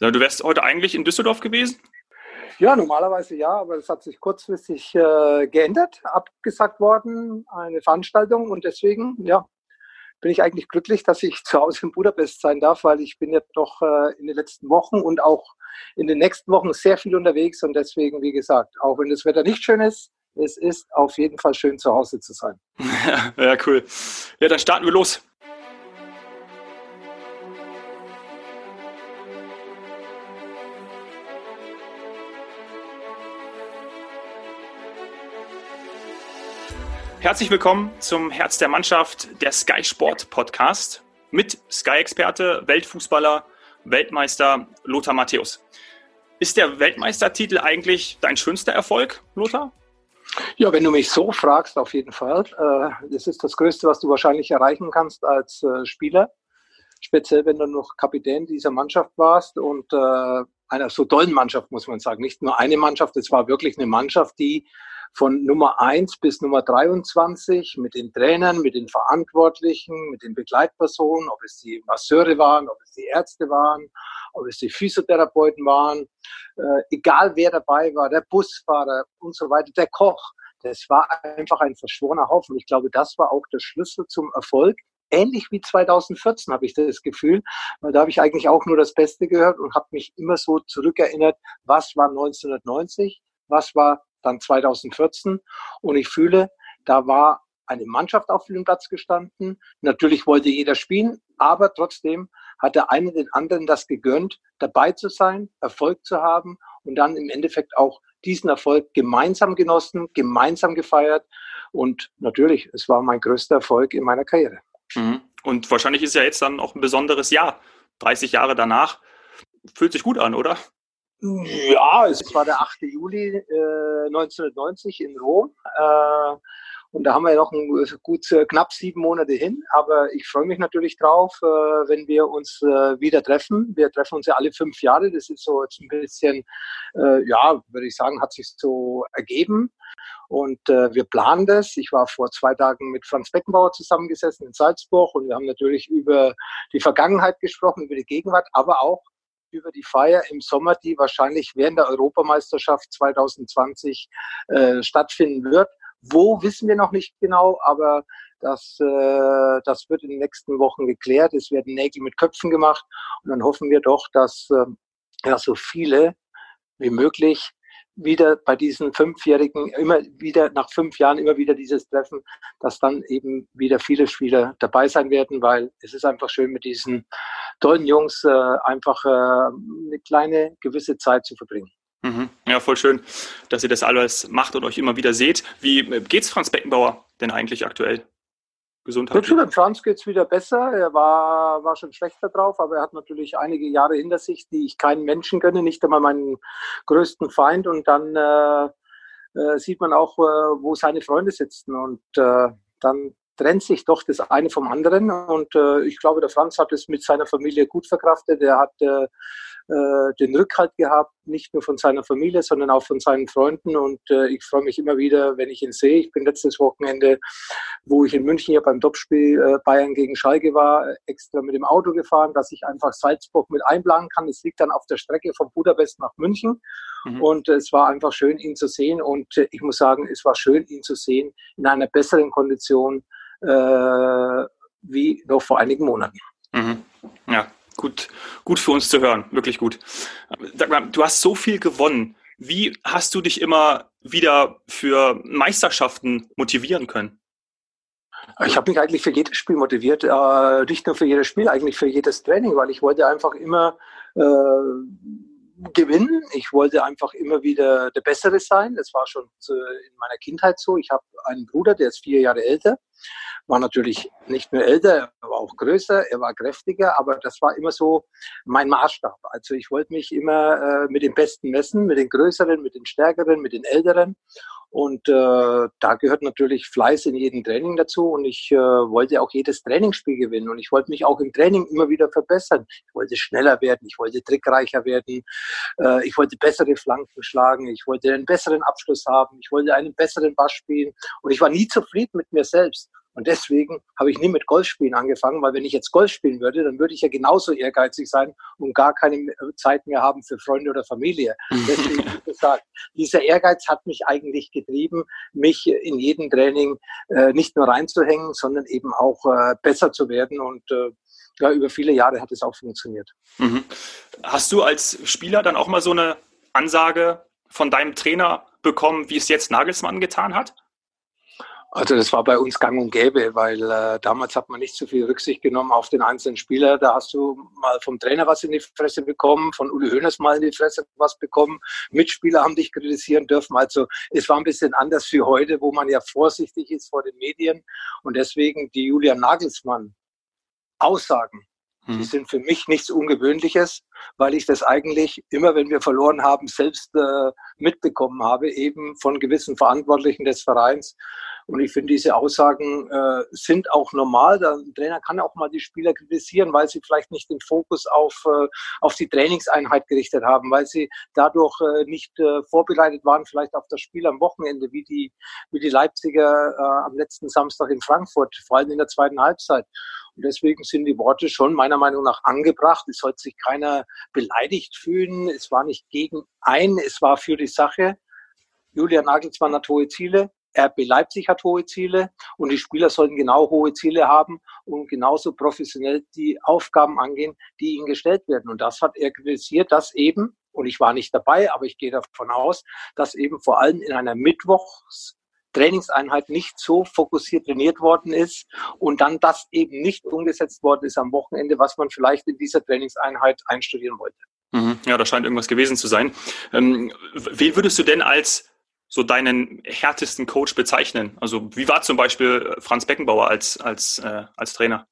Du wärst heute eigentlich in Düsseldorf gewesen? Ja, normalerweise ja, aber das hat sich kurzfristig äh, geändert, abgesagt worden, eine Veranstaltung und deswegen, ja, bin ich eigentlich glücklich, dass ich zu Hause in Budapest sein darf, weil ich bin jetzt doch äh, in den letzten Wochen und auch in den nächsten Wochen sehr viel unterwegs und deswegen, wie gesagt, auch wenn das Wetter nicht schön ist, es ist auf jeden Fall schön zu Hause zu sein. ja, cool. Ja, dann starten wir los. Herzlich willkommen zum Herz der Mannschaft, der Sky Sport Podcast mit Sky-Experte, Weltfußballer, Weltmeister Lothar Matthäus. Ist der Weltmeistertitel eigentlich dein schönster Erfolg, Lothar? Ja, wenn du mich so fragst, auf jeden Fall. Äh, das ist das Größte, was du wahrscheinlich erreichen kannst als äh, Spieler. Speziell, wenn du noch Kapitän dieser Mannschaft warst und äh, einer so tollen Mannschaft, muss man sagen. Nicht nur eine Mannschaft, es war wirklich eine Mannschaft, die von Nummer 1 bis Nummer 23 mit den Trainern, mit den Verantwortlichen, mit den Begleitpersonen, ob es die Masseure waren, ob es die Ärzte waren, ob es die Physiotherapeuten waren, äh, egal wer dabei war, der Busfahrer und so weiter, der Koch. Das war einfach ein verschworener Haufen. Ich glaube, das war auch der Schlüssel zum Erfolg. Ähnlich wie 2014 habe ich das Gefühl, weil da habe ich eigentlich auch nur das Beste gehört und habe mich immer so zurückerinnert, was war 1990, was war dann 2014. Und ich fühle, da war eine Mannschaft auf dem Platz gestanden. Natürlich wollte jeder spielen, aber trotzdem hat der eine den anderen das gegönnt, dabei zu sein, Erfolg zu haben und dann im Endeffekt auch diesen Erfolg gemeinsam genossen, gemeinsam gefeiert. Und natürlich, es war mein größter Erfolg in meiner Karriere. Mhm. Und wahrscheinlich ist ja jetzt dann auch ein besonderes Jahr. 30 Jahre danach. Fühlt sich gut an, oder? Ja, es war der 8. Juli äh, 1990 in Rom. Äh, und da haben wir noch ein, gut äh, knapp sieben Monate hin. Aber ich freue mich natürlich drauf, äh, wenn wir uns äh, wieder treffen. Wir treffen uns ja alle fünf Jahre. Das ist so jetzt ein bisschen, äh, ja, würde ich sagen, hat sich so ergeben. Und äh, wir planen das. Ich war vor zwei Tagen mit Franz Beckenbauer zusammengesessen in Salzburg und wir haben natürlich über die Vergangenheit gesprochen, über die Gegenwart, aber auch über die Feier im Sommer, die wahrscheinlich während der Europameisterschaft 2020 äh, stattfinden wird. Wo wissen wir noch nicht genau, aber das, äh, das wird in den nächsten Wochen geklärt. Es werden Nägel mit Köpfen gemacht und dann hoffen wir doch, dass äh, ja, so viele wie möglich wieder bei diesen Fünfjährigen, immer wieder nach fünf Jahren immer wieder dieses Treffen, dass dann eben wieder viele Spieler dabei sein werden, weil es ist einfach schön mit diesen tollen Jungs äh, einfach äh, eine kleine gewisse Zeit zu verbringen. Mhm. Ja, voll schön, dass ihr das alles macht und euch immer wieder seht. Wie äh, geht's Franz Beckenbauer denn eigentlich aktuell? Gesundheit. Dem Franz geht es wieder besser. Er war, war schon schlechter drauf, aber er hat natürlich einige Jahre hinter sich, die ich keinen Menschen gönne, nicht einmal meinen größten Feind. Und dann äh, äh, sieht man auch, äh, wo seine Freunde sitzen. Und äh, dann trennt sich doch das eine vom anderen. Und äh, ich glaube, der Franz hat es mit seiner Familie gut verkraftet. Er hat äh, den Rückhalt gehabt, nicht nur von seiner Familie, sondern auch von seinen Freunden. Und äh, ich freue mich immer wieder, wenn ich ihn sehe. Ich bin letztes Wochenende, wo ich in München ja beim Topspiel äh, Bayern gegen Schalke war, extra mit dem Auto gefahren, dass ich einfach Salzburg mit einplanen kann. Es liegt dann auf der Strecke von Budapest nach München. Mhm. Und es war einfach schön, ihn zu sehen. Und äh, ich muss sagen, es war schön, ihn zu sehen in einer besseren Kondition äh, wie noch vor einigen Monaten. Mhm. Ja, gut, gut für uns zu hören, wirklich gut. Du hast so viel gewonnen. Wie hast du dich immer wieder für Meisterschaften motivieren können? Ich habe mich eigentlich für jedes Spiel motiviert, äh, nicht nur für jedes Spiel, eigentlich für jedes Training, weil ich wollte einfach immer äh, gewinnen. Ich wollte einfach immer wieder der Bessere sein. Das war schon in meiner Kindheit so. Ich habe einen Bruder, der ist vier Jahre älter war natürlich nicht nur älter, er war auch größer, er war kräftiger, aber das war immer so mein Maßstab. Also ich wollte mich immer äh, mit den Besten messen, mit den Größeren, mit den Stärkeren, mit den Älteren. Und äh, da gehört natürlich Fleiß in jedem Training dazu. Und ich äh, wollte auch jedes Trainingsspiel gewinnen. Und ich wollte mich auch im Training immer wieder verbessern. Ich wollte schneller werden, ich wollte trickreicher werden, äh, ich wollte bessere Flanken schlagen, ich wollte einen besseren Abschluss haben, ich wollte einen besseren Bass spielen. Und ich war nie zufrieden mit mir selbst. Und deswegen habe ich nie mit Golfspielen angefangen, weil wenn ich jetzt Golf spielen würde, dann würde ich ja genauso ehrgeizig sein und gar keine Zeit mehr haben für Freunde oder Familie. Deswegen gesagt, dieser Ehrgeiz hat mich eigentlich getrieben, mich in jedem Training äh, nicht nur reinzuhängen, sondern eben auch äh, besser zu werden und äh, ja, über viele Jahre hat es auch funktioniert. Mhm. Hast du als Spieler dann auch mal so eine Ansage von deinem Trainer bekommen, wie es jetzt Nagelsmann getan hat? Also das war bei uns gang und gäbe, weil äh, damals hat man nicht so viel Rücksicht genommen auf den einzelnen Spieler. Da hast du mal vom Trainer was in die Fresse bekommen, von Uli Hoeneß mal in die Fresse was bekommen. Mitspieler haben dich kritisieren dürfen. Also es war ein bisschen anders wie heute, wo man ja vorsichtig ist vor den Medien. Und deswegen die Julian Nagelsmann Aussagen, die hm. sind für mich nichts Ungewöhnliches, weil ich das eigentlich immer, wenn wir verloren haben, selbst äh, mitbekommen habe, eben von gewissen Verantwortlichen des Vereins. Und ich finde, diese Aussagen äh, sind auch normal. Der Trainer kann auch mal die Spieler kritisieren, weil sie vielleicht nicht den Fokus auf, äh, auf die Trainingseinheit gerichtet haben, weil sie dadurch äh, nicht äh, vorbereitet waren, vielleicht auf das Spiel am Wochenende, wie die, wie die Leipziger äh, am letzten Samstag in Frankfurt, vor allem in der zweiten Halbzeit. Und deswegen sind die Worte schon meiner Meinung nach angebracht. Es sollte sich keiner beleidigt fühlen. Es war nicht gegen ein, es war für die Sache. Julian Nagelsmann hat hohe Ziele. RB Leipzig hat hohe Ziele und die Spieler sollten genau hohe Ziele haben und genauso professionell die Aufgaben angehen, die ihnen gestellt werden. Und das hat er kritisiert, dass eben, und ich war nicht dabei, aber ich gehe davon aus, dass eben vor allem in einer Mittwochs Trainingseinheit nicht so fokussiert trainiert worden ist und dann das eben nicht umgesetzt worden ist am Wochenende, was man vielleicht in dieser Trainingseinheit einstudieren wollte. Mhm. Ja, da scheint irgendwas gewesen zu sein. Ähm, wen würdest du denn als so deinen härtesten Coach bezeichnen? Also wie war zum Beispiel Franz Beckenbauer als, als, äh, als Trainer?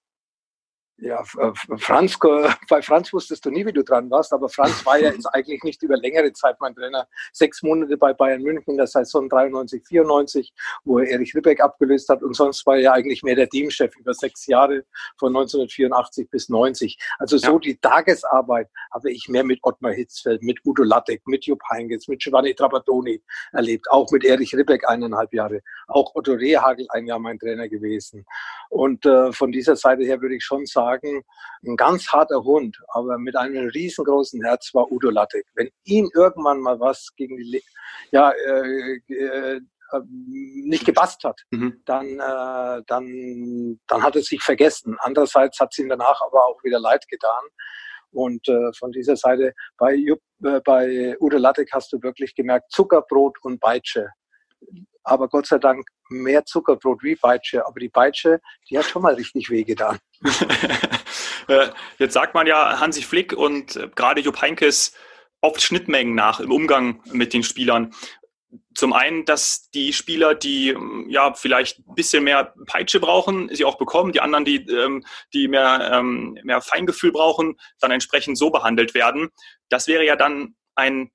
Ja, äh, Franz, bei Franz wusstest du nie, wie du dran warst, aber Franz war ja jetzt eigentlich nicht über längere Zeit mein Trainer. Sechs Monate bei Bayern München in der Saison 93, 94, wo er Erich Ribbeck abgelöst hat und sonst war er ja eigentlich mehr der Teamchef über sechs Jahre von 1984 bis 90. Also so ja. die Tagesarbeit habe ich mehr mit Ottmar Hitzfeld, mit Udo Lattek, mit Jupp Heynckes, mit Giovanni Trapattoni erlebt, auch mit Erich Ribbeck eineinhalb Jahre, auch Otto Rehagel ein Jahr mein Trainer gewesen. Und äh, von dieser Seite her würde ich schon sagen, sagen, ein ganz harter Hund, aber mit einem riesengroßen Herz war Udo Lattek. Wenn ihn irgendwann mal was gegen die, ja, äh, äh, nicht gepasst hat, mhm. dann, äh, dann, dann hat es sich vergessen. Andererseits hat es ihm danach aber auch wieder leid getan. Und äh, von dieser Seite bei, Jupp, äh, bei Udo Lattek hast du wirklich gemerkt, Zuckerbrot und Beitsche. Aber Gott sei Dank mehr Zuckerbrot wie Beitsche. Aber die Beitsche, die hat schon mal richtig wehgetan. Äh, jetzt sagt man ja Hansi Flick und äh, gerade Jupp Heynckes oft Schnittmengen nach im Umgang mit den Spielern. Zum einen, dass die Spieler, die ähm, ja vielleicht ein bisschen mehr Peitsche brauchen, sie auch bekommen. Die anderen, die, ähm, die mehr, ähm, mehr Feingefühl brauchen, dann entsprechend so behandelt werden. Das wäre ja dann ein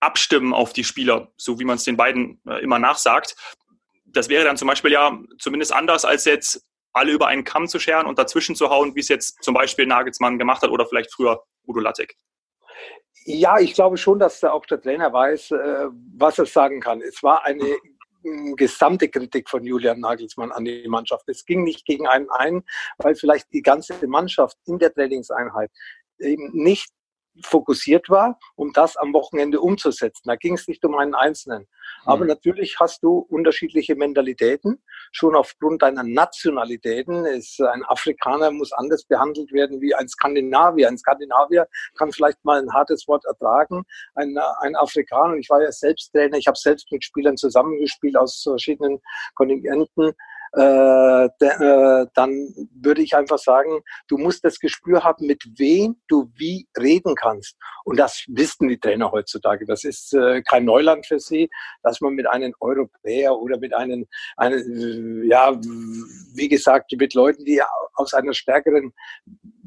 Abstimmen auf die Spieler, so wie man es den beiden äh, immer nachsagt. Das wäre dann zum Beispiel ja zumindest anders als jetzt alle über einen Kamm zu scheren und dazwischen zu hauen, wie es jetzt zum Beispiel Nagelsmann gemacht hat oder vielleicht früher Udo Lattek? Ja, ich glaube schon, dass auch der Trainer weiß, äh, was er sagen kann. Es war eine gesamte Kritik von Julian Nagelsmann an die Mannschaft. Es ging nicht gegen einen ein, weil vielleicht die ganze Mannschaft in der Trainingseinheit eben nicht fokussiert war, um das am Wochenende umzusetzen. Da ging es nicht um einen Einzelnen. Aber mhm. natürlich hast du unterschiedliche Mentalitäten, schon aufgrund deiner Nationalitäten. Ist, ein Afrikaner muss anders behandelt werden wie ein Skandinavier. Ein Skandinavier kann vielleicht mal ein hartes Wort ertragen. Ein, ein Afrikaner, ich war ja selbst Trainer, ich habe selbst mit Spielern zusammengespielt aus verschiedenen Kontingenten äh, äh, dann würde ich einfach sagen, du musst das Gespür haben, mit wem du wie reden kannst. Und das wissen die Trainer heutzutage. Das ist äh, kein Neuland für sie, dass man mit einem Europäer oder mit einem, einem ja, wie gesagt, mit Leuten, die aus einer stärkeren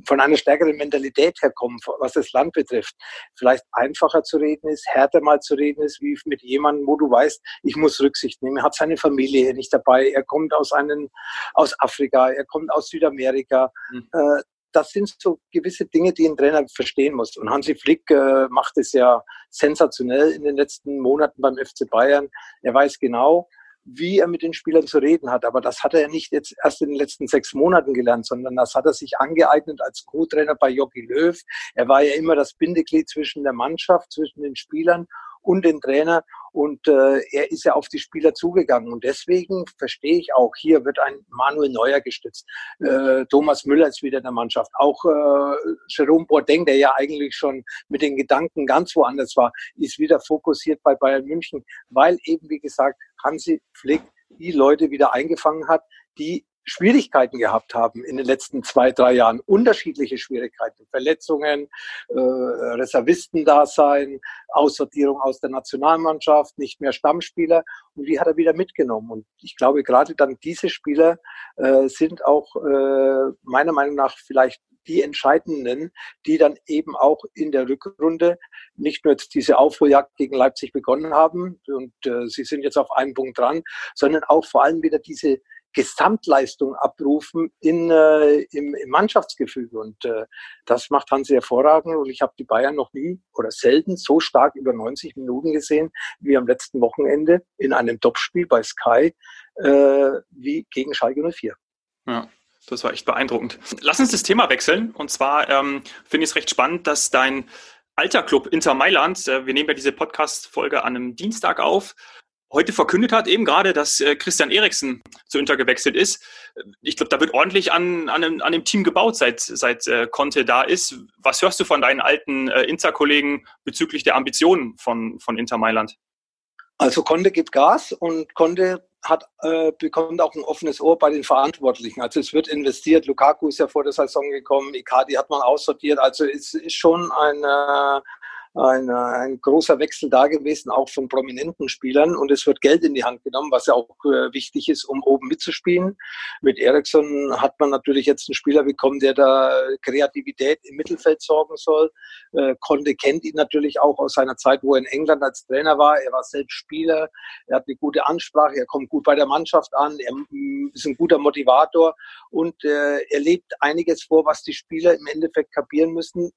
von einer stärkeren Mentalität herkommen, was das Land betrifft. Vielleicht einfacher zu reden ist, härter mal zu reden ist, wie mit jemandem, wo du weißt, ich muss Rücksicht nehmen. Er hat seine Familie nicht dabei. Er kommt aus einem, aus Afrika. Er kommt aus Südamerika. Mhm. Äh, das sind so gewisse Dinge, die ein Trainer verstehen muss. Und Hansi Flick äh, macht es ja sensationell in den letzten Monaten beim FC Bayern. Er weiß genau, wie er mit den Spielern zu reden hat. Aber das hat er nicht jetzt erst in den letzten sechs Monaten gelernt, sondern das hat er sich angeeignet als Co-Trainer bei Jogi Löw. Er war ja immer das Bindeglied zwischen der Mannschaft, zwischen den Spielern und den Trainer. Und äh, er ist ja auf die Spieler zugegangen. Und deswegen verstehe ich auch, hier wird ein Manuel Neuer gestützt. Äh, Thomas Müller ist wieder in der Mannschaft. Auch äh, Jerome Boateng, der ja eigentlich schon mit den Gedanken ganz woanders war, ist wieder fokussiert bei Bayern München, weil eben, wie gesagt, Hansi Flick die Leute wieder eingefangen hat, die Schwierigkeiten gehabt haben in den letzten zwei, drei Jahren. Unterschiedliche Schwierigkeiten. Verletzungen, äh, Reservistendasein, Aussortierung aus der Nationalmannschaft, nicht mehr Stammspieler. Und die hat er wieder mitgenommen. Und ich glaube, gerade dann diese Spieler äh, sind auch äh, meiner Meinung nach vielleicht die entscheidenden, die dann eben auch in der Rückrunde nicht nur jetzt diese Aufholjagd gegen Leipzig begonnen haben und äh, sie sind jetzt auf einen Punkt dran, sondern auch vor allem wieder diese Gesamtleistung abrufen in, äh, im, im Mannschaftsgefüge. Und äh, das macht Hansi hervorragend. Und ich habe die Bayern noch nie oder selten so stark über 90 Minuten gesehen wie am letzten Wochenende in einem Topspiel bei Sky äh, wie gegen Schalke 04. Ja. Das war echt beeindruckend. Lass uns das Thema wechseln. Und zwar ähm, finde ich es recht spannend, dass dein alter Club Inter Mailand, äh, wir nehmen ja diese Podcast-Folge an einem Dienstag auf, heute verkündet hat, eben gerade, dass äh, Christian Eriksen zu Inter gewechselt ist. Ich glaube, da wird ordentlich an, an, dem, an dem Team gebaut, seit, seit äh, Conte da ist. Was hörst du von deinen alten äh, Inter-Kollegen bezüglich der Ambitionen von, von Inter Mailand? Also Conte gibt Gas und Conte hat, äh, bekommt auch ein offenes Ohr bei den Verantwortlichen. Also es wird investiert. Lukaku ist ja vor der Saison gekommen, Icardi hat man aussortiert. Also es ist schon eine, ein, ein großer Wechsel da gewesen, auch von prominenten Spielern. Und es wird Geld in die Hand genommen, was ja auch äh, wichtig ist, um oben mitzuspielen. Mit Eriksson hat man natürlich jetzt einen Spieler bekommen, der da Kreativität im Mittelfeld sorgen soll. Äh, Conte kennt ihn natürlich auch aus seiner Zeit, wo er in England als Trainer war. Er war selbst Spieler, er hat eine gute Ansprache, er kommt gut bei der Mannschaft an, er mm, ist ein guter Motivator und äh, er lebt einiges vor, was die Spieler im Endeffekt kapieren müssen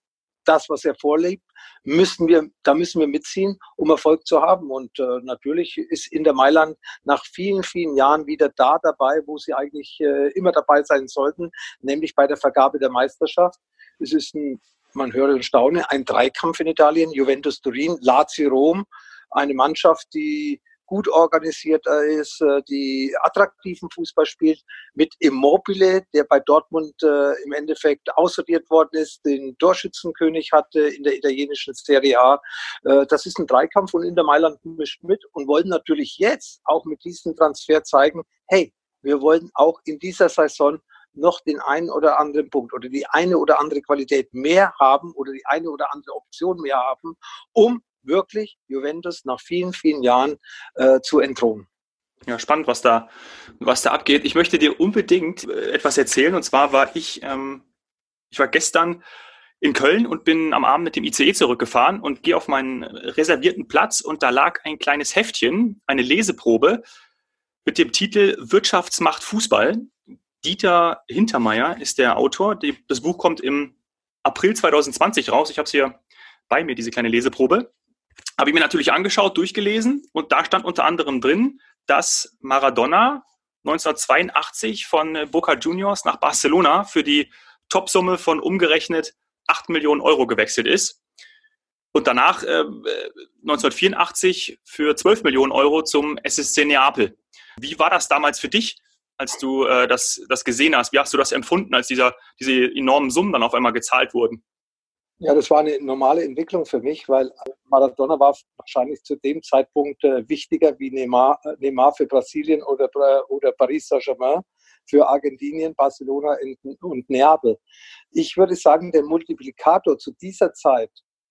das, was er vorlebt, müssen wir, da müssen wir mitziehen, um Erfolg zu haben. Und äh, natürlich ist in der Mailand nach vielen, vielen Jahren wieder da dabei, wo sie eigentlich äh, immer dabei sein sollten, nämlich bei der Vergabe der Meisterschaft. Es ist ein, man höre und staune, ein Dreikampf in Italien, Juventus Turin, Lazio Rom, eine Mannschaft, die gut organisiert ist, äh, die attraktiven Fußball spielt, mit Immobile, der bei Dortmund äh, im Endeffekt aussortiert worden ist, den Torschützenkönig hatte in der italienischen Serie A. Äh, das ist ein Dreikampf und in der Mailand mischt mit und wollen natürlich jetzt auch mit diesem Transfer zeigen, hey, wir wollen auch in dieser Saison noch den einen oder anderen Punkt oder die eine oder andere Qualität mehr haben oder die eine oder andere Option mehr haben, um wirklich Juventus nach vielen, vielen Jahren äh, zu entthronen. Ja, spannend, was da, was da abgeht. Ich möchte dir unbedingt äh, etwas erzählen. Und zwar war ich, ähm, ich war gestern in Köln und bin am Abend mit dem ICE zurückgefahren und gehe auf meinen reservierten Platz und da lag ein kleines Heftchen, eine Leseprobe mit dem Titel Wirtschaftsmacht Fußball. Dieter Hintermeier ist der Autor. Das Buch kommt im April 2020 raus. Ich habe es hier bei mir, diese kleine Leseprobe. Habe ich mir natürlich angeschaut, durchgelesen und da stand unter anderem drin, dass Maradona 1982 von Boca Juniors nach Barcelona für die Topsumme von umgerechnet 8 Millionen Euro gewechselt ist und danach äh, 1984 für 12 Millionen Euro zum SSC Neapel. Wie war das damals für dich, als du äh, das, das gesehen hast? Wie hast du das empfunden, als dieser, diese enormen Summen dann auf einmal gezahlt wurden? Ja, das war eine normale Entwicklung für mich, weil Maradona war wahrscheinlich zu dem Zeitpunkt äh, wichtiger wie Neymar, äh, Neymar für Brasilien oder, oder Paris Saint-Germain für Argentinien, Barcelona und Neapel. Ich würde sagen, der Multiplikator zu dieser Zeit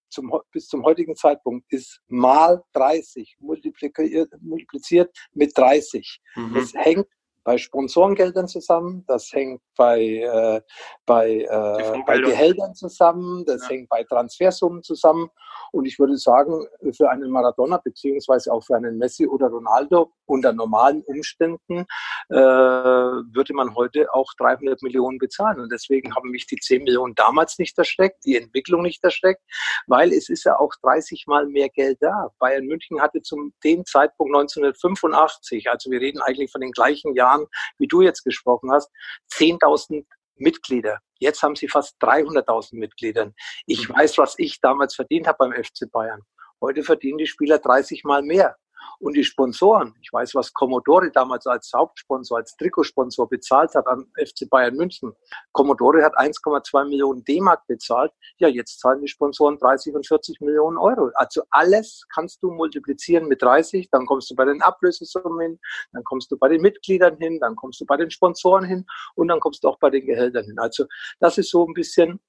zum, bis zum heutigen Zeitpunkt ist mal 30, multipliziert, multipliziert mit 30. Mhm. Das hängt bei Sponsorengeldern zusammen, das hängt bei, äh, bei, äh, bei Gehältern zusammen, das ja. hängt bei Transfersummen zusammen. Und ich würde sagen, für einen Maradona beziehungsweise auch für einen Messi oder Ronaldo unter normalen Umständen äh, würde man heute auch 300 Millionen bezahlen. Und deswegen haben mich die 10 Millionen damals nicht erschreckt, die Entwicklung nicht erschreckt, weil es ist ja auch 30 Mal mehr Geld da. Bayern München hatte zum dem Zeitpunkt 1985, also wir reden eigentlich von den gleichen Jahren, wie du jetzt gesprochen hast, 10.000 Mitglieder. Jetzt haben sie fast 300.000 Mitglieder. Ich mhm. weiß, was ich damals verdient habe beim FC Bayern. Heute verdienen die Spieler 30 Mal mehr. Und die Sponsoren, ich weiß, was Commodore damals als Hauptsponsor, als Trikotsponsor bezahlt hat an FC Bayern München. Commodore hat 1,2 Millionen D-Mark bezahlt. Ja, jetzt zahlen die Sponsoren 30 und 40 Millionen Euro. Also alles kannst du multiplizieren mit 30, dann kommst du bei den Ablösesummen hin, dann kommst du bei den Mitgliedern hin, dann kommst du bei den Sponsoren hin und dann kommst du auch bei den Gehältern hin. Also das ist so ein bisschen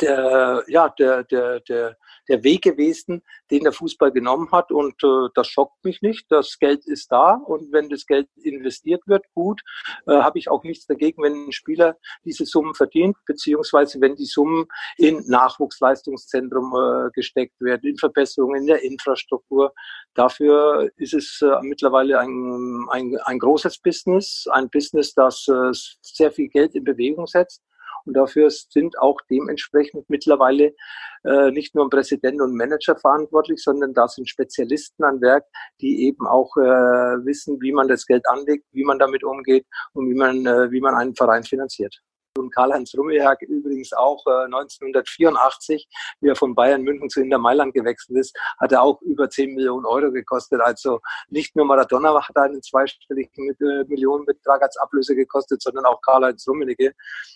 der, ja, der, der, der, der Weg gewesen, den der Fußball genommen hat. Und äh, das schockt mich nicht. Das Geld ist da und wenn das Geld investiert wird, gut, äh, habe ich auch nichts dagegen, wenn ein Spieler diese Summen verdient, beziehungsweise wenn die Summen in Nachwuchsleistungszentrum äh, gesteckt werden, in Verbesserungen in der Infrastruktur. Dafür ist es äh, mittlerweile ein, ein, ein großes Business, ein Business, das äh, sehr viel Geld in Bewegung setzt. Und dafür sind auch dementsprechend mittlerweile äh, nicht nur ein Präsident und Manager verantwortlich, sondern da sind Spezialisten an Werk, die eben auch äh, wissen, wie man das Geld anlegt, wie man damit umgeht und wie man, äh, wie man einen Verein finanziert und Karl-Heinz Rummelberg übrigens auch äh, 1984, wie er von Bayern München zu Inter Mailand gewechselt ist, hat er auch über 10 Millionen Euro gekostet. Also nicht nur Maradona hat einen zweistelligen äh, Millionenbetrag als Ablöse gekostet, sondern auch Karl-Heinz Rummenigge.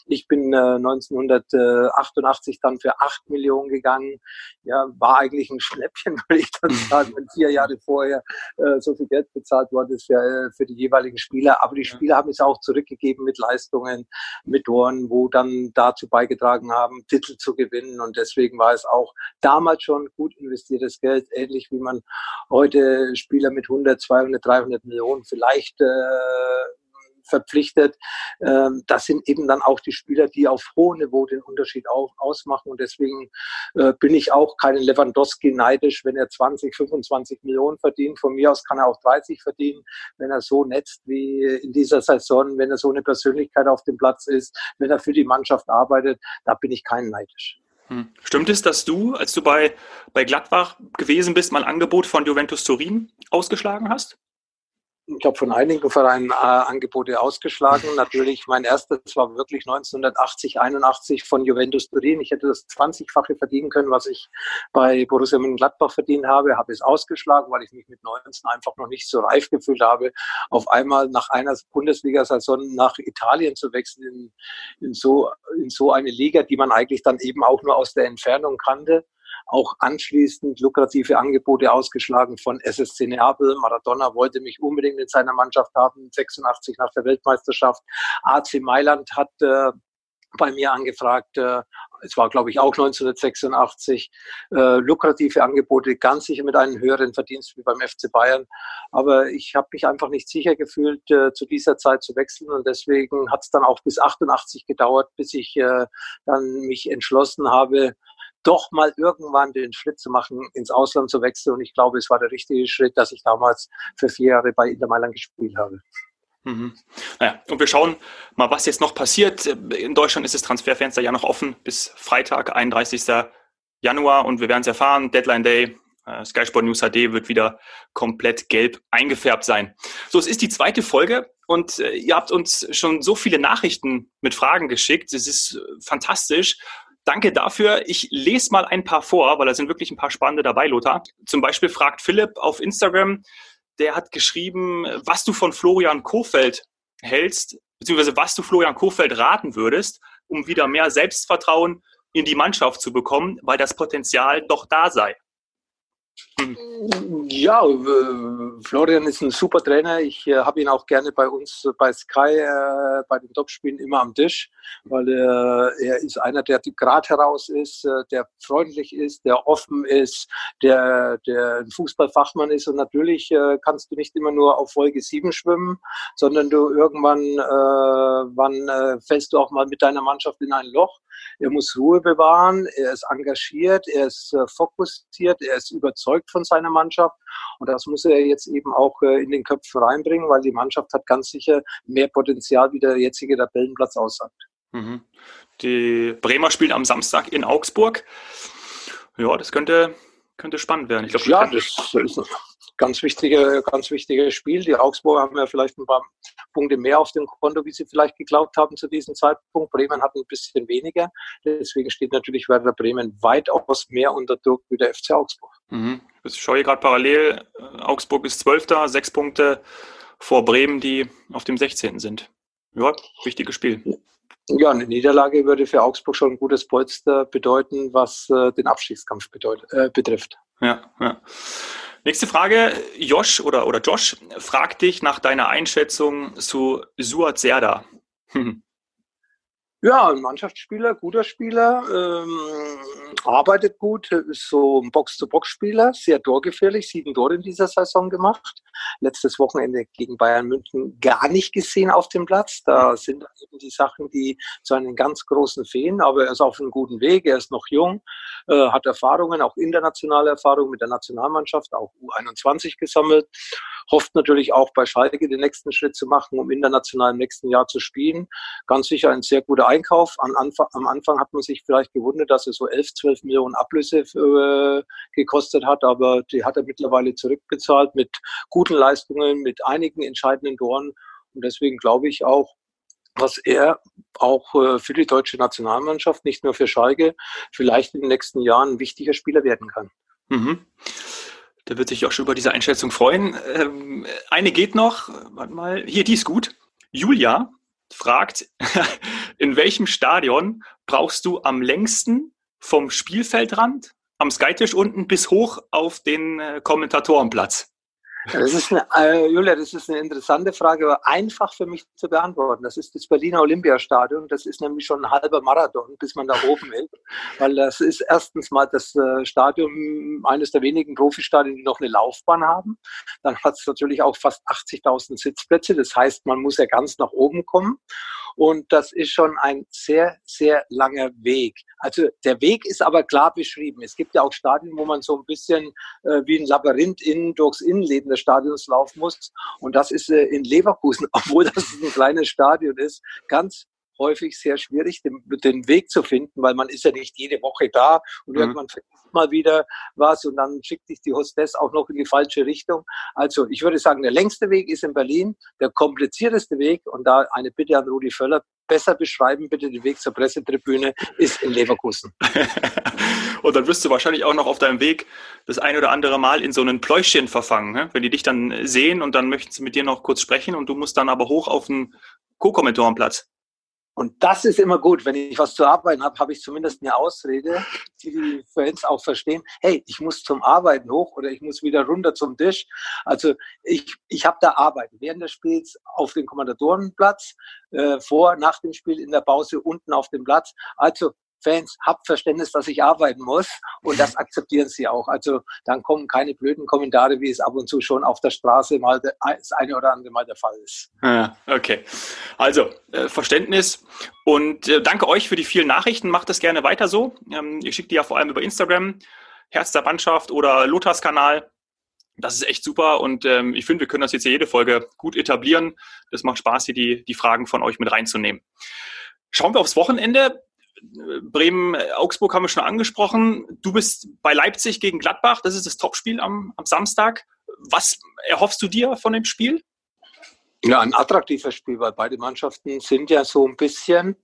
Ich bin äh, 1988 dann für 8 Millionen gegangen. Ja, war eigentlich ein Schnäppchen, würde ich dann sagen, wenn vier Jahre vorher äh, so viel Geld bezahlt worden ist für, äh, für die jeweiligen Spieler. Aber die Spieler haben es auch zurückgegeben mit Leistungen, mit Toren wo dann dazu beigetragen haben, Titel zu gewinnen. Und deswegen war es auch damals schon gut investiertes Geld, ähnlich wie man heute Spieler mit 100, 200, 300 Millionen vielleicht äh, verpflichtet. Ähm, das sind eben dann auch die Spieler, die auf hohem Niveau den Unterschied ausmachen. Und deswegen äh, bin ich auch keinen Lewandowski neidisch, wenn er 20, 25 Millionen verdient. Von mir aus kann er auch 30 verdienen, wenn er so netzt wie in dieser Saison, wenn er so eine Persönlichkeit auf dem Platz ist, wenn er für die Mannschaft arbeitet. Da bin ich keinen neidisch. Hm. Stimmt es, dass du, als du bei, bei Gladbach gewesen bist, mal ein Angebot von Juventus Turin ausgeschlagen hast? Ich habe von einigen Vereinen äh, Angebote ausgeschlagen. Natürlich, mein erstes war wirklich 1980, 81 von Juventus Turin. Ich hätte das 20-fache verdienen können, was ich bei Borussia Mönchengladbach verdient habe. Habe es ausgeschlagen, weil ich mich mit 19 einfach noch nicht so reif gefühlt habe, auf einmal nach einer Bundesliga-Saison nach Italien zu wechseln in, in, so, in so eine Liga, die man eigentlich dann eben auch nur aus der Entfernung kannte auch anschließend lukrative Angebote ausgeschlagen von SSC Neapel. Maradona wollte mich unbedingt in seiner Mannschaft haben, 86 nach der Weltmeisterschaft. AC Mailand hat äh, bei mir angefragt, äh, es war glaube ich auch 1986, äh, lukrative Angebote, ganz sicher mit einem höheren Verdienst wie beim FC Bayern. Aber ich habe mich einfach nicht sicher gefühlt, äh, zu dieser Zeit zu wechseln und deswegen hat es dann auch bis 88 gedauert, bis ich äh, dann mich entschlossen habe, doch mal irgendwann den Schritt zu machen, ins Ausland zu wechseln. Und ich glaube, es war der richtige Schritt, dass ich damals für vier Jahre bei Inter Mailand gespielt habe. Mhm. Naja, und wir schauen mal, was jetzt noch passiert. In Deutschland ist das Transferfenster ja noch offen bis Freitag, 31. Januar und wir werden es erfahren. Deadline Day, äh, Sky Sport News HD wird wieder komplett gelb eingefärbt sein. So, es ist die zweite Folge und äh, ihr habt uns schon so viele Nachrichten mit Fragen geschickt. Es ist fantastisch. Danke dafür. Ich lese mal ein paar vor, weil da sind wirklich ein paar spannende dabei, Lothar. Zum Beispiel fragt Philipp auf Instagram, der hat geschrieben, was du von Florian Kofeld hältst, beziehungsweise was du Florian Kofeld raten würdest, um wieder mehr Selbstvertrauen in die Mannschaft zu bekommen, weil das Potenzial doch da sei. Ja, Florian ist ein super Trainer. Ich äh, habe ihn auch gerne bei uns bei Sky äh, bei den Topspielen immer am Tisch, weil äh, er ist einer, der gerade heraus ist, äh, der freundlich ist, der offen ist, der, der ein Fußballfachmann ist. Und natürlich äh, kannst du nicht immer nur auf Folge 7 schwimmen, sondern du irgendwann äh, wann, fällst du auch mal mit deiner Mannschaft in ein Loch. Er muss Ruhe bewahren, er ist engagiert, er ist äh, fokussiert, er ist überzeugt von seiner Mannschaft. Und das muss er jetzt eben auch äh, in den Köpfen reinbringen, weil die Mannschaft hat ganz sicher mehr Potenzial, wie der jetzige Tabellenplatz aussagt. Mhm. Die Bremer spielen am Samstag in Augsburg. Ja, das könnte, könnte spannend werden. Ich glaub, ja, das ist ganz wichtige, ganz wichtiges Spiel. Die Augsburger haben ja vielleicht ein paar Punkte mehr auf dem Konto, wie sie vielleicht geglaubt haben zu diesem Zeitpunkt. Bremen hat ein bisschen weniger. Deswegen steht natürlich Werder Bremen weitaus mehr unter Druck wie der FC Augsburg. Mhm. Ich schaue gerade parallel. Augsburg ist Zwölfter, sechs Punkte vor Bremen, die auf dem 16. sind. Ja, wichtiges Spiel. Ja, eine Niederlage würde für Augsburg schon ein gutes Polster bedeuten, was äh, den Abstiegskampf bedeutet, äh, betrifft. Ja, ja. Nächste Frage. Josh oder, oder Josh fragt dich nach deiner Einschätzung zu Suat Serda. Ja, ein Mannschaftsspieler, guter Spieler, ähm, arbeitet gut, ist so ein Box-zu-Box-Spieler, sehr torgefährlich, sieben Tore in dieser Saison gemacht. Letztes Wochenende gegen Bayern München gar nicht gesehen auf dem Platz. Da sind eben die Sachen, die zu einem ganz großen fehlen, aber er ist auf einem guten Weg, er ist noch jung, äh, hat Erfahrungen, auch internationale Erfahrungen mit der Nationalmannschaft, auch U21 gesammelt hofft natürlich auch bei Schalke den nächsten Schritt zu machen, um international im nächsten Jahr zu spielen. Ganz sicher ein sehr guter Einkauf. Am Anfang, am Anfang hat man sich vielleicht gewundert, dass er so 11, 12 Millionen Ablöse äh, gekostet hat, aber die hat er mittlerweile zurückbezahlt mit guten Leistungen, mit einigen entscheidenden Toren. Und deswegen glaube ich auch, dass er auch äh, für die deutsche Nationalmannschaft, nicht nur für Schalke, vielleicht in den nächsten Jahren ein wichtiger Spieler werden kann. Mhm. Der wird sich auch schon über diese Einschätzung freuen. Ähm, eine geht noch. Warte mal. Hier, die ist gut. Julia fragt, in welchem Stadion brauchst du am längsten vom Spielfeldrand am Skytisch unten bis hoch auf den äh, Kommentatorenplatz? Das ist eine, äh, Julia, das ist eine interessante Frage, aber einfach für mich zu beantworten. Das ist das Berliner Olympiastadion. Das ist nämlich schon ein halber Marathon, bis man da oben ist. Weil das ist erstens mal das äh, Stadion, eines der wenigen Profistadien, die noch eine Laufbahn haben. Dann hat es natürlich auch fast 80.000 Sitzplätze. Das heißt, man muss ja ganz nach oben kommen. Und das ist schon ein sehr, sehr langer Weg. Also der Weg ist aber klar beschrieben. Es gibt ja auch Stadien, wo man so ein bisschen äh, wie ein Labyrinth in, durchs Innenleben des Stadions laufen muss. Und das ist äh, in Leverkusen, obwohl das ein kleines Stadion ist, ganz häufig sehr schwierig, den, den, Weg zu finden, weil man ist ja nicht jede Woche da und mhm. irgendwann vergisst mal wieder was und dann schickt dich die Hostess auch noch in die falsche Richtung. Also ich würde sagen, der längste Weg ist in Berlin, der komplizierteste Weg und da eine Bitte an Rudi Völler, besser beschreiben bitte den Weg zur Pressetribüne, ist in Leverkusen. und dann wirst du wahrscheinlich auch noch auf deinem Weg das ein oder andere Mal in so einen Pläuschchen verfangen, ne? wenn die dich dann sehen und dann möchten sie mit dir noch kurz sprechen und du musst dann aber hoch auf den Co-Kommentorenplatz. Und das ist immer gut. Wenn ich was zu arbeiten habe, habe ich zumindest eine Ausrede, die die Fans auch verstehen. Hey, ich muss zum Arbeiten hoch oder ich muss wieder runter zum Tisch. Also ich, ich habe da Arbeiten während des Spiels auf dem Kommandatorenplatz, äh, vor, nach dem Spiel in der Pause unten auf dem Platz. Also Fans, habt Verständnis, dass ich arbeiten muss und das akzeptieren sie auch. Also dann kommen keine blöden Kommentare, wie es ab und zu schon auf der Straße mal das eine oder andere Mal der Fall ist. Ja, okay. Also äh, Verständnis und äh, danke euch für die vielen Nachrichten. Macht das gerne weiter so. Ähm, ihr schickt die ja vor allem über Instagram, Herz der Mannschaft oder Lothars Kanal. Das ist echt super und ähm, ich finde, wir können das jetzt hier jede Folge gut etablieren. Das macht Spaß, hier die, die Fragen von euch mit reinzunehmen. Schauen wir aufs Wochenende. Bremen, Augsburg haben wir schon angesprochen. Du bist bei Leipzig gegen Gladbach. Das ist das Topspiel am, am Samstag. Was erhoffst du dir von dem Spiel? Ja, ein attraktives Spiel, weil beide Mannschaften sind ja so ein bisschen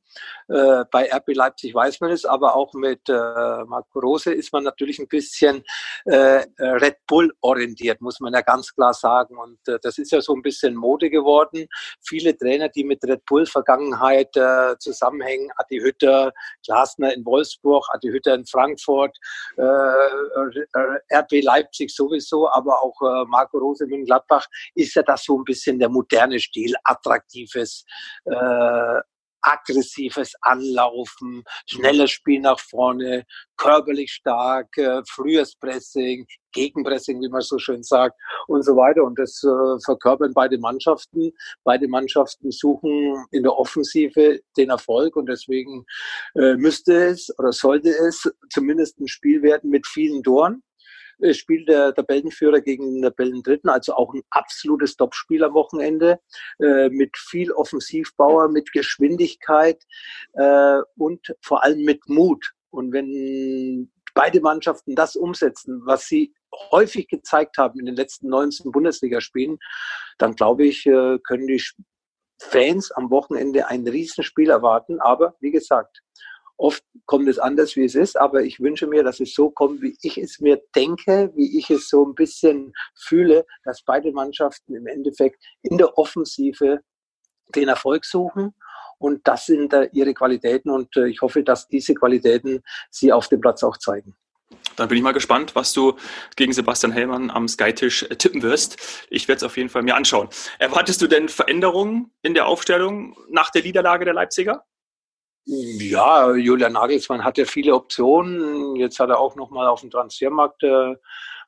Äh, bei RB Leipzig weiß man es, aber auch mit äh, Marco Rose ist man natürlich ein bisschen äh, Red Bull orientiert, muss man ja ganz klar sagen. Und äh, das ist ja so ein bisschen Mode geworden. Viele Trainer, die mit Red Bull Vergangenheit äh, zusammenhängen, Adi Hütter, Glasner in Wolfsburg, Adi Hütter in Frankfurt, äh, RB Leipzig sowieso, aber auch äh, Marco Rose in Gladbach, ist ja das so ein bisschen der moderne Stil, attraktives, äh, aggressives Anlaufen, schnelles Spiel nach vorne, körperlich stark, äh, frühes Pressing, Gegenpressing, wie man so schön sagt, und so weiter. Und das äh, verkörpern beide Mannschaften. Beide Mannschaften suchen in der Offensive den Erfolg und deswegen äh, müsste es oder sollte es zumindest ein Spiel werden mit vielen Toren spielt der Tabellenführer gegen den Tabellendritten, also auch ein absolutes Topspiel am Wochenende äh, mit viel Offensivbauer, mit Geschwindigkeit äh, und vor allem mit Mut. Und wenn beide Mannschaften das umsetzen, was sie häufig gezeigt haben in den letzten 19 Bundesligaspielen, dann glaube ich, äh, können die Fans am Wochenende ein Riesenspiel erwarten. Aber wie gesagt, Oft kommt es anders, wie es ist, aber ich wünsche mir, dass es so kommt, wie ich es mir denke, wie ich es so ein bisschen fühle, dass beide Mannschaften im Endeffekt in der Offensive den Erfolg suchen. Und das sind ihre Qualitäten und äh, ich hoffe, dass diese Qualitäten sie auf dem Platz auch zeigen. Dann bin ich mal gespannt, was du gegen Sebastian Hellmann am Sky-Tisch äh, tippen wirst. Ich werde es auf jeden Fall mir anschauen. Erwartest du denn Veränderungen in der Aufstellung nach der Niederlage der Leipziger? Ja, Julian Nagelsmann hat ja viele Optionen. Jetzt hat er auch nochmal auf dem Transfermarkt äh,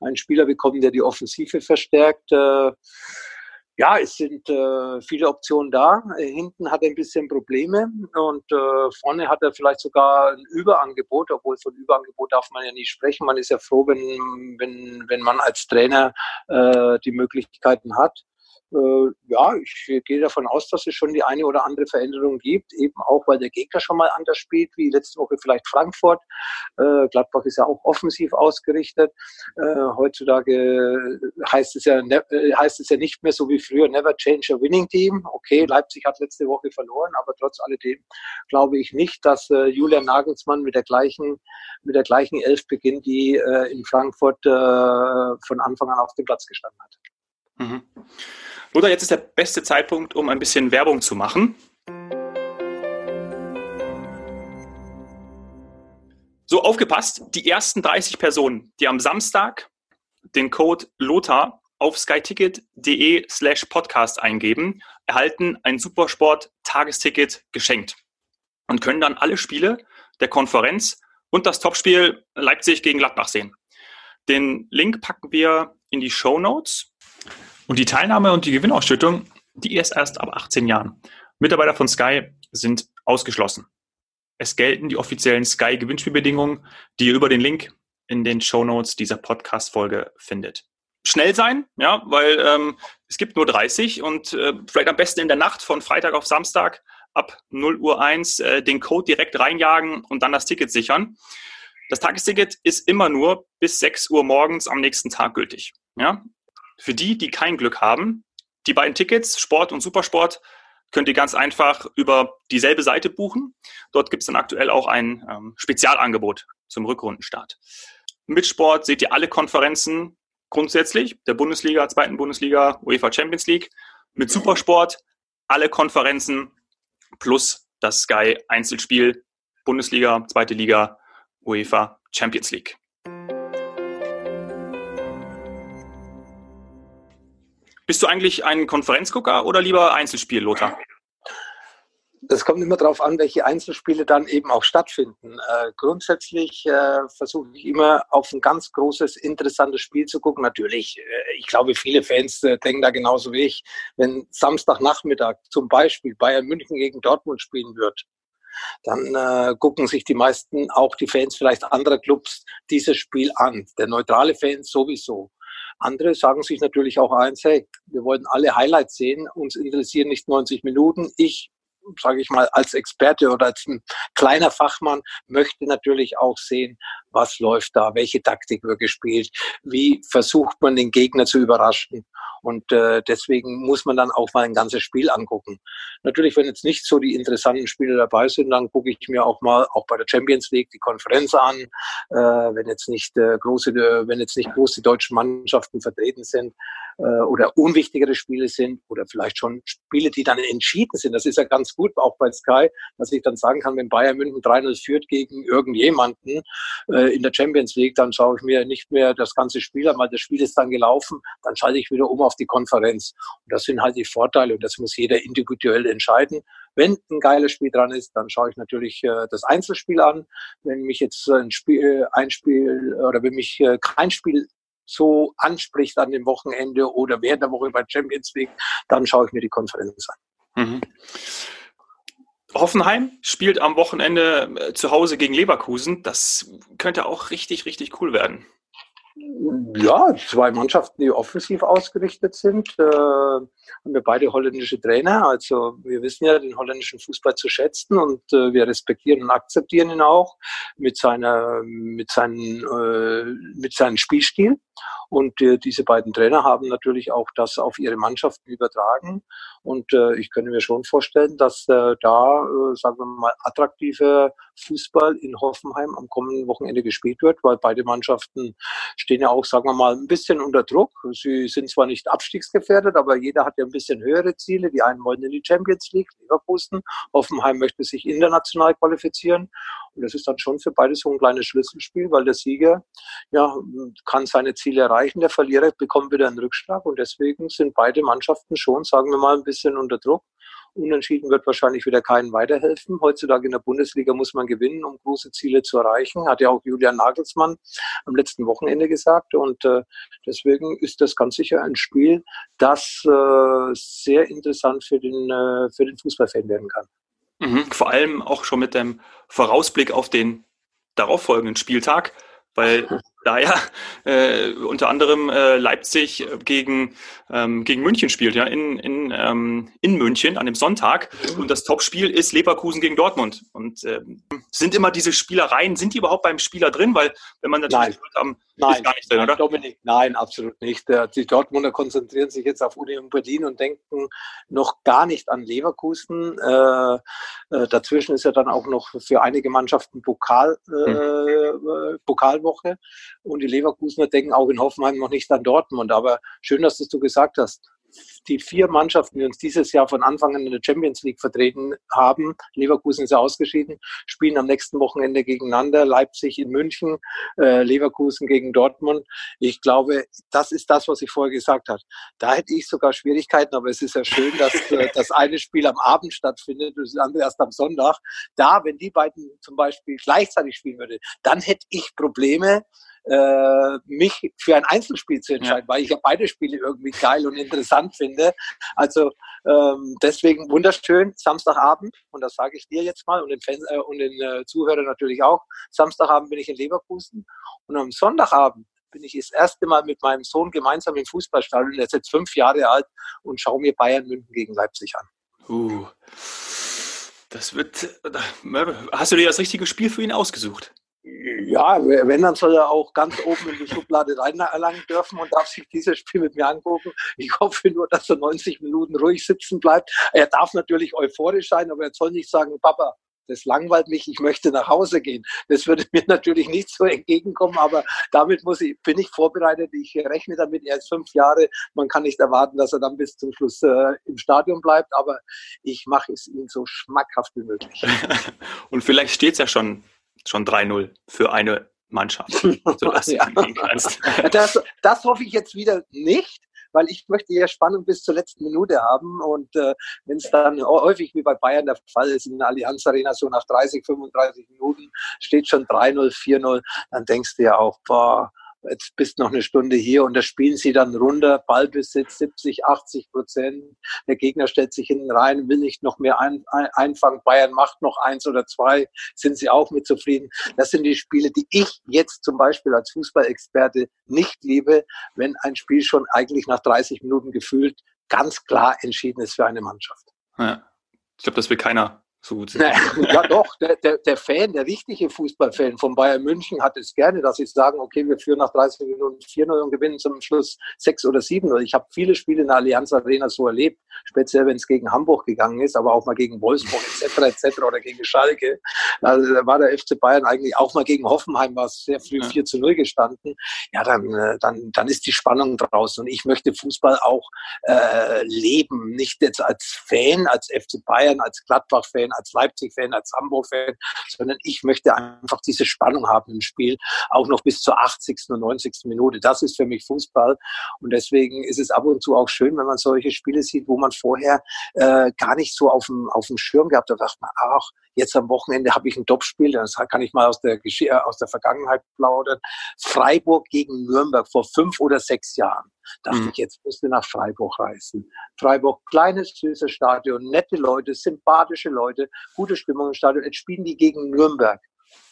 einen Spieler bekommen, der die Offensive verstärkt. Äh, ja, es sind äh, viele Optionen da. Hinten hat er ein bisschen Probleme und äh, vorne hat er vielleicht sogar ein Überangebot, obwohl von Überangebot darf man ja nicht sprechen. Man ist ja froh, wenn, wenn, wenn man als Trainer äh, die Möglichkeiten hat äh, ja, ich gehe davon aus, dass es schon die eine oder andere Veränderung gibt, eben auch, weil der Gegner schon mal anders spielt, wie letzte Woche vielleicht Frankfurt. Äh, Gladbach ist ja auch offensiv ausgerichtet. Äh, heutzutage heißt es, ja, ne, äh, heißt es ja nicht mehr so wie früher, never change a winning team. Okay, Leipzig hat letzte Woche verloren, aber trotz alledem glaube ich nicht, dass äh, Julian Nagelsmann mit der gleichen, mit der gleichen Elf beginnt, die äh, in Frankfurt von Anfang an auf dem Platz gestanden hat. Mhm. Lothar, jetzt ist der beste Zeitpunkt, um ein bisschen Werbung zu machen. So, aufgepasst, die ersten 30 Personen, die am Samstag den Code LOTHAR auf skyticket.de slash podcast eingeben, erhalten ein Supersport-Tagesticket geschenkt und können dann alle Spiele der Konferenz und das Topspiel Leipzig gegen Gladbach sehen. Den Link packen wir in die Show Notes und die Teilnahme und die Gewinnausschüttung, die ist erst ab 18 Jahren. Mitarbeiter von Sky sind ausgeschlossen. Es gelten die offiziellen Sky-Gewinnspielbedingungen, die ihr über den Link in den Show Notes dieser Podcast-Folge findet. Schnell sein, ja, weil ähm, es gibt nur 30 und äh, vielleicht am besten in der Nacht von Freitag auf Samstag ab 0 Uhr 1 äh, den Code direkt reinjagen und dann das Ticket sichern. Das Tagesticket ist immer nur bis 6 Uhr morgens am nächsten Tag gültig. Ja? Für die, die kein Glück haben, die beiden Tickets, Sport und Supersport, könnt ihr ganz einfach über dieselbe Seite buchen. Dort gibt es dann aktuell auch ein ähm, Spezialangebot zum Rückrundenstart. Mit Sport seht ihr alle Konferenzen grundsätzlich, der Bundesliga, zweiten Bundesliga, UEFA Champions League. Mit Supersport alle Konferenzen plus das Sky Einzelspiel, Bundesliga, zweite Liga, UEFA Champions League. Bist du eigentlich ein Konferenzgucker oder lieber Einzelspiel, Lothar? Das kommt immer darauf an, welche Einzelspiele dann eben auch stattfinden. Äh, grundsätzlich äh, versuche ich immer auf ein ganz großes, interessantes Spiel zu gucken. Natürlich, äh, ich glaube, viele Fans äh, denken da genauso wie ich. Wenn Samstagnachmittag zum Beispiel Bayern München gegen Dortmund spielen wird, dann äh, gucken sich die meisten, auch die Fans vielleicht anderer Clubs, dieses Spiel an. Der neutrale Fan sowieso. Andere sagen sich natürlich auch eins, hey, wir wollen alle Highlights sehen, uns interessieren nicht 90 Minuten. Ich sage ich mal, als Experte oder als ein kleiner Fachmann möchte natürlich auch sehen, was läuft da, welche Taktik wird gespielt, wie versucht man den Gegner zu überraschen. Und äh, deswegen muss man dann auch mal ein ganzes Spiel angucken. Natürlich, wenn jetzt nicht so die interessanten Spiele dabei sind, dann gucke ich mir auch mal auch bei der Champions League die Konferenz an. Äh, wenn jetzt nicht äh, große, wenn jetzt nicht große deutsche Mannschaften vertreten sind oder unwichtigere Spiele sind oder vielleicht schon Spiele, die dann entschieden sind. Das ist ja ganz gut, auch bei Sky, dass ich dann sagen kann, wenn Bayern München 3-0 führt gegen irgendjemanden äh, in der Champions League, dann schaue ich mir nicht mehr das ganze Spiel an, weil das Spiel ist dann gelaufen, dann schalte ich wieder um auf die Konferenz. Und das sind halt die Vorteile und das muss jeder individuell entscheiden. Wenn ein geiles Spiel dran ist, dann schaue ich natürlich äh, das Einzelspiel an. Wenn mich jetzt ein Spiel, ein Spiel oder wenn mich äh, kein Spiel so anspricht an dem Wochenende oder während der Woche bei Champions League, dann schaue ich mir die Konferenz an. Mhm. Hoffenheim spielt am Wochenende äh, zu Hause gegen Leverkusen. Das könnte auch richtig, richtig cool werden. Ja, zwei Mannschaften, die offensiv ausgerichtet sind, äh, haben wir beide holländische Trainer. Also wir wissen ja den holländischen Fußball zu schätzen und äh, wir respektieren und akzeptieren ihn auch mit seiner, mit seinen, äh, mit seinem Spielstil. Und äh, diese beiden Trainer haben natürlich auch das auf ihre Mannschaften übertragen. Und äh, ich könnte mir schon vorstellen, dass äh, da, äh, sagen wir mal, attraktive Fußball in Hoffenheim am kommenden Wochenende gespielt wird, weil beide Mannschaften stehen ja auch, sagen wir mal, ein bisschen unter Druck. Sie sind zwar nicht abstiegsgefährdet, aber jeder hat ja ein bisschen höhere Ziele. Die einen wollen in die Champions League, Leverkusen. Hoffenheim möchte sich international qualifizieren. Und das ist dann schon für beide so ein kleines Schlüsselspiel, weil der Sieger ja, kann seine Ziele erreichen, der Verlierer bekommt wieder einen Rückschlag und deswegen sind beide Mannschaften schon, sagen wir mal, ein bisschen unter Druck. Unentschieden wird wahrscheinlich wieder keinen weiterhelfen. Heutzutage in der Bundesliga muss man gewinnen, um große Ziele zu erreichen. Hat ja auch Julian Nagelsmann am letzten Wochenende gesagt. Und äh, deswegen ist das ganz sicher ein Spiel, das äh, sehr interessant für den, äh, für den Fußballfan werden kann. Mhm, vor allem auch schon mit dem Vorausblick auf den darauffolgenden Spieltag, weil da ja äh, unter anderem äh, Leipzig gegen, ähm, gegen München spielt, ja, in, in, ähm, in München an dem Sonntag. Und das Topspiel ist Leverkusen gegen Dortmund. Und ähm, sind immer diese Spielereien, sind die überhaupt beim Spieler drin? Weil wenn man natürlich Nein. haben, Nein, gar nicht drin, oder? Dominik, nein, absolut nicht. Die Dortmunder konzentrieren sich jetzt auf Union Berlin und denken noch gar nicht an Leverkusen. Äh, äh, dazwischen ist ja dann auch noch für einige Mannschaften Pokal, äh, hm. Pokalwoche. Und die Leverkusener denken auch in Hoffenheim noch nicht an Dortmund. Aber schön, dass das du gesagt hast die vier Mannschaften, die uns dieses Jahr von Anfang an in der Champions League vertreten haben, Leverkusen ist ja ausgeschieden, spielen am nächsten Wochenende gegeneinander, Leipzig in München, äh, Leverkusen gegen Dortmund. Ich glaube, das ist das, was ich vorher gesagt habe. Da hätte ich sogar Schwierigkeiten, aber es ist ja schön, dass äh, das eine Spiel am Abend stattfindet und das andere erst am Sonntag. Da, wenn die beiden zum Beispiel gleichzeitig spielen würde, dann hätte ich Probleme, äh, mich für ein Einzelspiel zu entscheiden, ja. weil ich ja beide Spiele irgendwie geil und interessant finde. Also ähm, deswegen wunderschön, Samstagabend, und das sage ich dir jetzt mal und den, Fans, äh, und den äh, Zuhörern natürlich auch, Samstagabend bin ich in Leverkusen und am Sonntagabend bin ich das erste Mal mit meinem Sohn gemeinsam im Fußballstadion, der ist jetzt fünf Jahre alt, und schaue mir Bayern München gegen Leipzig an. Uh, das wird. Äh, hast du dir das richtige Spiel für ihn ausgesucht? Ja, wenn, dann soll er auch ganz oben in die Schublade reinlangen dürfen und darf sich dieses Spiel mit mir angucken. Ich hoffe nur, dass er 90 Minuten ruhig sitzen bleibt. Er darf natürlich euphorisch sein, aber er soll nicht sagen, Papa, das langweilt mich, ich möchte nach Hause gehen. Das würde mir natürlich nicht so entgegenkommen, aber damit muss ich, bin ich vorbereitet. Ich rechne damit, er ist fünf Jahre. Man kann nicht erwarten, dass er dann bis zum Schluss äh, im Stadion bleibt, aber ich mache es ihm so schmackhaft wie möglich. Und vielleicht steht es ja schon schon 3-0 für eine Mannschaft. ja. das, das hoffe ich jetzt wieder nicht weil ich möchte ja Spannung bis zur letzten Minute haben. Und äh, wenn es dann häufig wie bei Bayern der Fall ist, in der Allianz Arena so nach 30, 35 Minuten steht schon 3-0, 4-0, dann denkst du ja auch, boah, jetzt bist noch eine Stunde hier und da spielen sie dann runter, Ballbesitz 70, 80 Prozent. Der Gegner stellt sich hinten rein, will nicht noch mehr ein, ein, einfangen. Bayern macht noch eins oder zwei, sind sie auch mit zufrieden. Das sind die Spiele, die ich jetzt zum Beispiel als Fußballexperte nicht liebe, wenn ein Spiel schon eigentlich nach 30 Minuten gefühlt ganz klar entschieden ist für eine Mannschaft. Ja. Ich glaube, das will keiner so gut sind. ja, doch, der, der, der, Fan, der richtige Fußballfan von Bayern München hat es gerne, dass sie sagen, okay, wir führen nach 30 Minuten 4-0 und gewinnen zum Schluss 6 oder 7 Ich habe viele Spiele in der Allianz Arena so erlebt, speziell wenn es gegen Hamburg gegangen ist, aber auch mal gegen Wolfsburg etc. etc. oder gegen Schalke. Also, da war der FC Bayern eigentlich auch mal gegen Hoffenheim, war es sehr früh ja. 4 zu 0 gestanden. Ja, dann, äh, dann, dann ist die Spannung draußen. Und ich möchte Fußball auch äh, leben, nicht jetzt als Fan, als FC Bayern, als Gladbach-Fan, fan als Leipzig-Fan, als Hamburg-Fan, sondern ich möchte einfach diese Spannung haben im Spiel, auch noch bis zur 80. und 90. Minute. Das ist für mich Fußball. Und deswegen ist es ab und zu auch schön, wenn man solche Spiele sieht, wo man vorher äh, gar nicht so auf dem, auf dem Schirm gehabt hat. Da dachte man, ach, jetzt am Wochenende habe ich ein Topspiel, das kann ich mal aus der, Gesch äh, aus der Vergangenheit plaudern. Freiburg gegen Nürnberg vor fünf oder sechs Jahren. Dachte mhm. ich, jetzt müsste nach Freiburg reisen. Freiburg, kleines, süßes Stadion, nette Leute, sympathische Leute, gute Stimmung im Stadion. Jetzt spielen die gegen Nürnberg.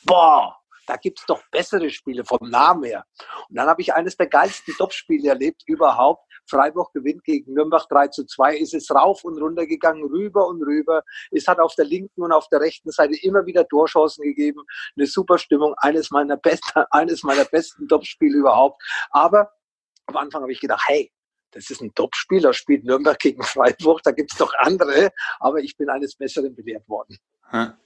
Boah, da gibt's doch bessere Spiele vom Namen her. Und dann habe ich eines der geilsten Topspiele erlebt überhaupt. Freiburg gewinnt gegen Nürnberg 3 zu 2, ist es rauf und runter gegangen, rüber und rüber. Es hat auf der linken und auf der rechten Seite immer wieder Torchancen gegeben. Eine super Stimmung, eines meiner besten, eines meiner besten Topspiele überhaupt. Aber am Anfang habe ich gedacht, hey, das ist ein Topspiel, da spielt Nürnberg gegen Freiburg, da gibt es doch andere, aber ich bin eines Besseren belehrt worden.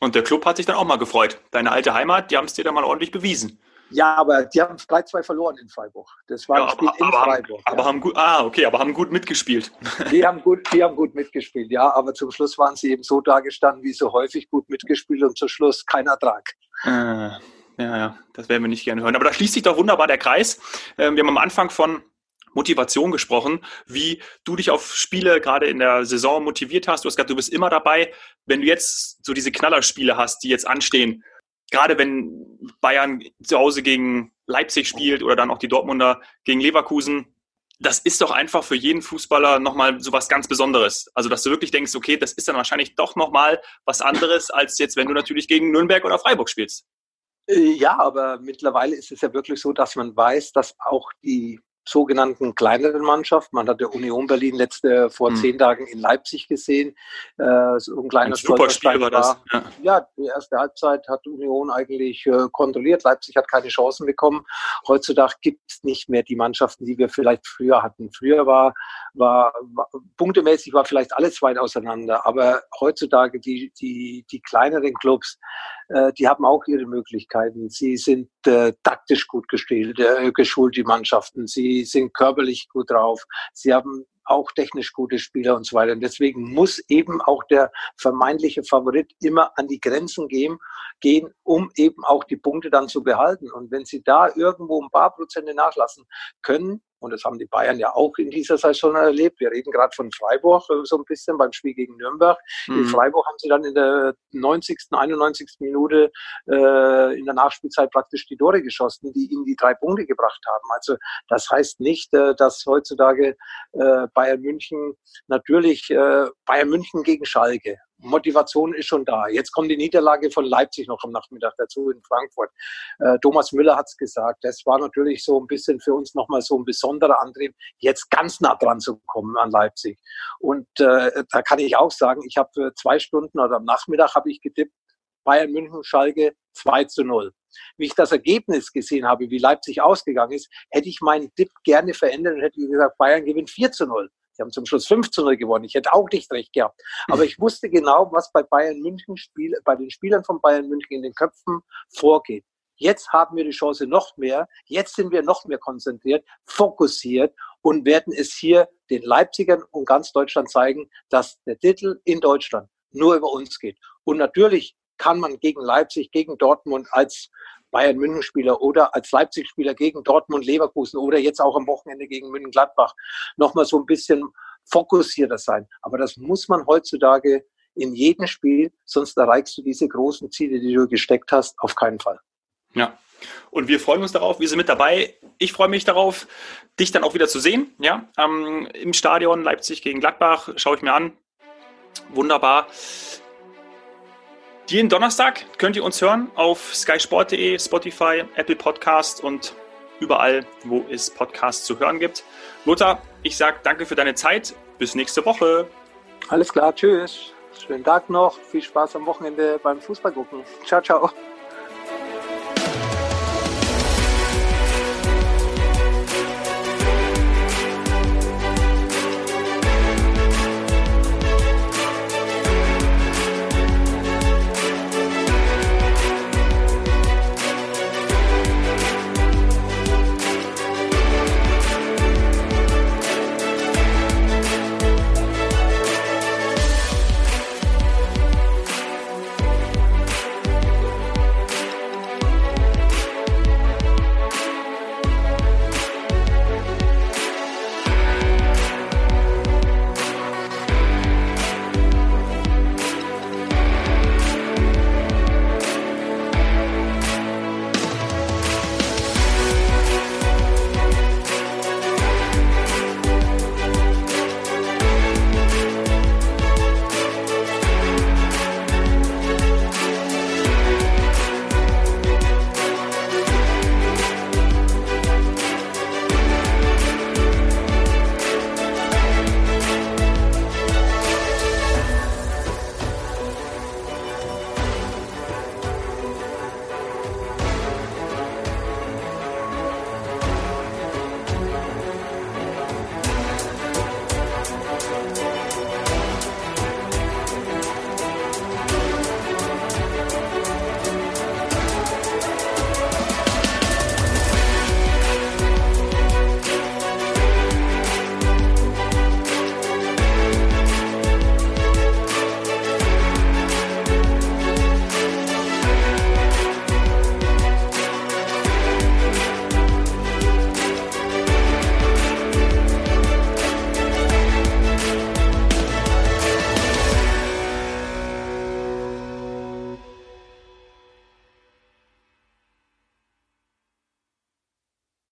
Und der Club hat sich dann auch mal gefreut. Deine alte Heimat, die haben es dir dann mal ordentlich bewiesen. Ja, aber die haben 3-2 verloren in Freiburg. Das war ja, ein Spiel aber, in aber Freiburg. Haben, ja. Aber haben gut, ah, okay, aber haben gut mitgespielt. Die haben gut, die haben gut mitgespielt, ja, aber zum Schluss waren sie eben so dagestanden, wie so häufig gut mitgespielt und zum Schluss kein Ertrag. Ah, ja, ja, das werden wir nicht gerne hören. Aber da schließt sich doch wunderbar der Kreis. Ähm, wir haben am Anfang von Motivation gesprochen, wie du dich auf Spiele gerade in der Saison motiviert hast. Du hast gesagt, du bist immer dabei. Wenn du jetzt so diese Knallerspiele hast, die jetzt anstehen, gerade wenn Bayern zu Hause gegen Leipzig spielt oder dann auch die Dortmunder gegen Leverkusen, das ist doch einfach für jeden Fußballer nochmal so was ganz Besonderes. Also, dass du wirklich denkst, okay, das ist dann wahrscheinlich doch nochmal was anderes, als jetzt, wenn du natürlich gegen Nürnberg oder Freiburg spielst. Äh, ja, aber mittlerweile ist es ja wirklich so, dass man weiß, dass auch die sogenannten kleineren Mannschaft. Man hat der Union Berlin letzte vor hm. zehn Tagen in Leipzig gesehen. Äh, so ein kleiner Superspiel war das. Ja. ja. die erste Halbzeit hat Union eigentlich äh, kontrolliert. Leipzig hat keine Chancen bekommen. Heutzutage gibt es nicht mehr die Mannschaften, die wir vielleicht früher hatten. Früher war, war, war punktemäßig war vielleicht alles weit auseinander, aber heutzutage die, die, die kleineren Clubs, äh, die haben auch ihre Möglichkeiten. Sie sind äh, taktisch gut gestellt, äh, geschult, die Mannschaften. Sie sind körperlich gut drauf. Sie haben auch technisch gute Spieler und so weiter. Und deswegen muss eben auch der vermeintliche Favorit immer an die Grenzen gehen, gehen, um eben auch die Punkte dann zu behalten. Und wenn sie da irgendwo ein paar Prozente nachlassen können, und das haben die Bayern ja auch in dieser Saison erlebt. Wir reden gerade von Freiburg äh, so ein bisschen beim Spiel gegen Nürnberg. Mhm. In Freiburg haben sie dann in der 90., 91. Minute äh, in der Nachspielzeit praktisch die Tore geschossen, die ihnen die drei Punkte gebracht haben. Also das heißt nicht, äh, dass heutzutage äh, Bayern München natürlich äh, Bayern München gegen Schalke Motivation ist schon da. Jetzt kommt die Niederlage von Leipzig noch am Nachmittag dazu in Frankfurt. Äh, Thomas Müller hat es gesagt. Das war natürlich so ein bisschen für uns nochmal so ein besonderer Antrieb, jetzt ganz nah dran zu kommen an Leipzig. Und äh, da kann ich auch sagen, ich habe zwei Stunden oder am Nachmittag habe ich getippt, Bayern München, Schalke 2 zu 0. Wie ich das Ergebnis gesehen habe, wie Leipzig ausgegangen ist, hätte ich meinen Tipp gerne verändert und hätte gesagt, Bayern gewinnt 4 zu 0. Sie haben zum Schluss 5 zu 0 gewonnen. Ich hätte auch nicht recht gehabt. Aber ich wusste genau, was bei Bayern München Spiel, bei den Spielern von Bayern München in den Köpfen vorgeht. Jetzt haben wir die Chance noch mehr. Jetzt sind wir noch mehr konzentriert, fokussiert und werden es hier den Leipzigern und ganz Deutschland zeigen, dass der Titel in Deutschland nur über uns geht. Und natürlich kann man gegen Leipzig, gegen Dortmund als Bayern München Spieler oder als Leipzig Spieler gegen Dortmund Leverkusen oder jetzt auch am Wochenende gegen München Gladbach nochmal so ein bisschen fokussierter sein. Aber das muss man heutzutage in jedem Spiel, sonst erreichst du diese großen Ziele, die du gesteckt hast, auf keinen Fall. Ja. Und wir freuen uns darauf, wir sind mit dabei. Ich freue mich darauf, dich dann auch wieder zu sehen. Ja, ähm, im Stadion Leipzig gegen Gladbach schaue ich mir an. Wunderbar. Jeden Donnerstag könnt ihr uns hören auf skysport.de, Spotify, Apple Podcast und überall, wo es Podcasts zu hören gibt. Lothar, ich sage danke für deine Zeit. Bis nächste Woche. Alles klar, tschüss. Schönen Tag noch. Viel Spaß am Wochenende beim Fußball gucken. Ciao, ciao.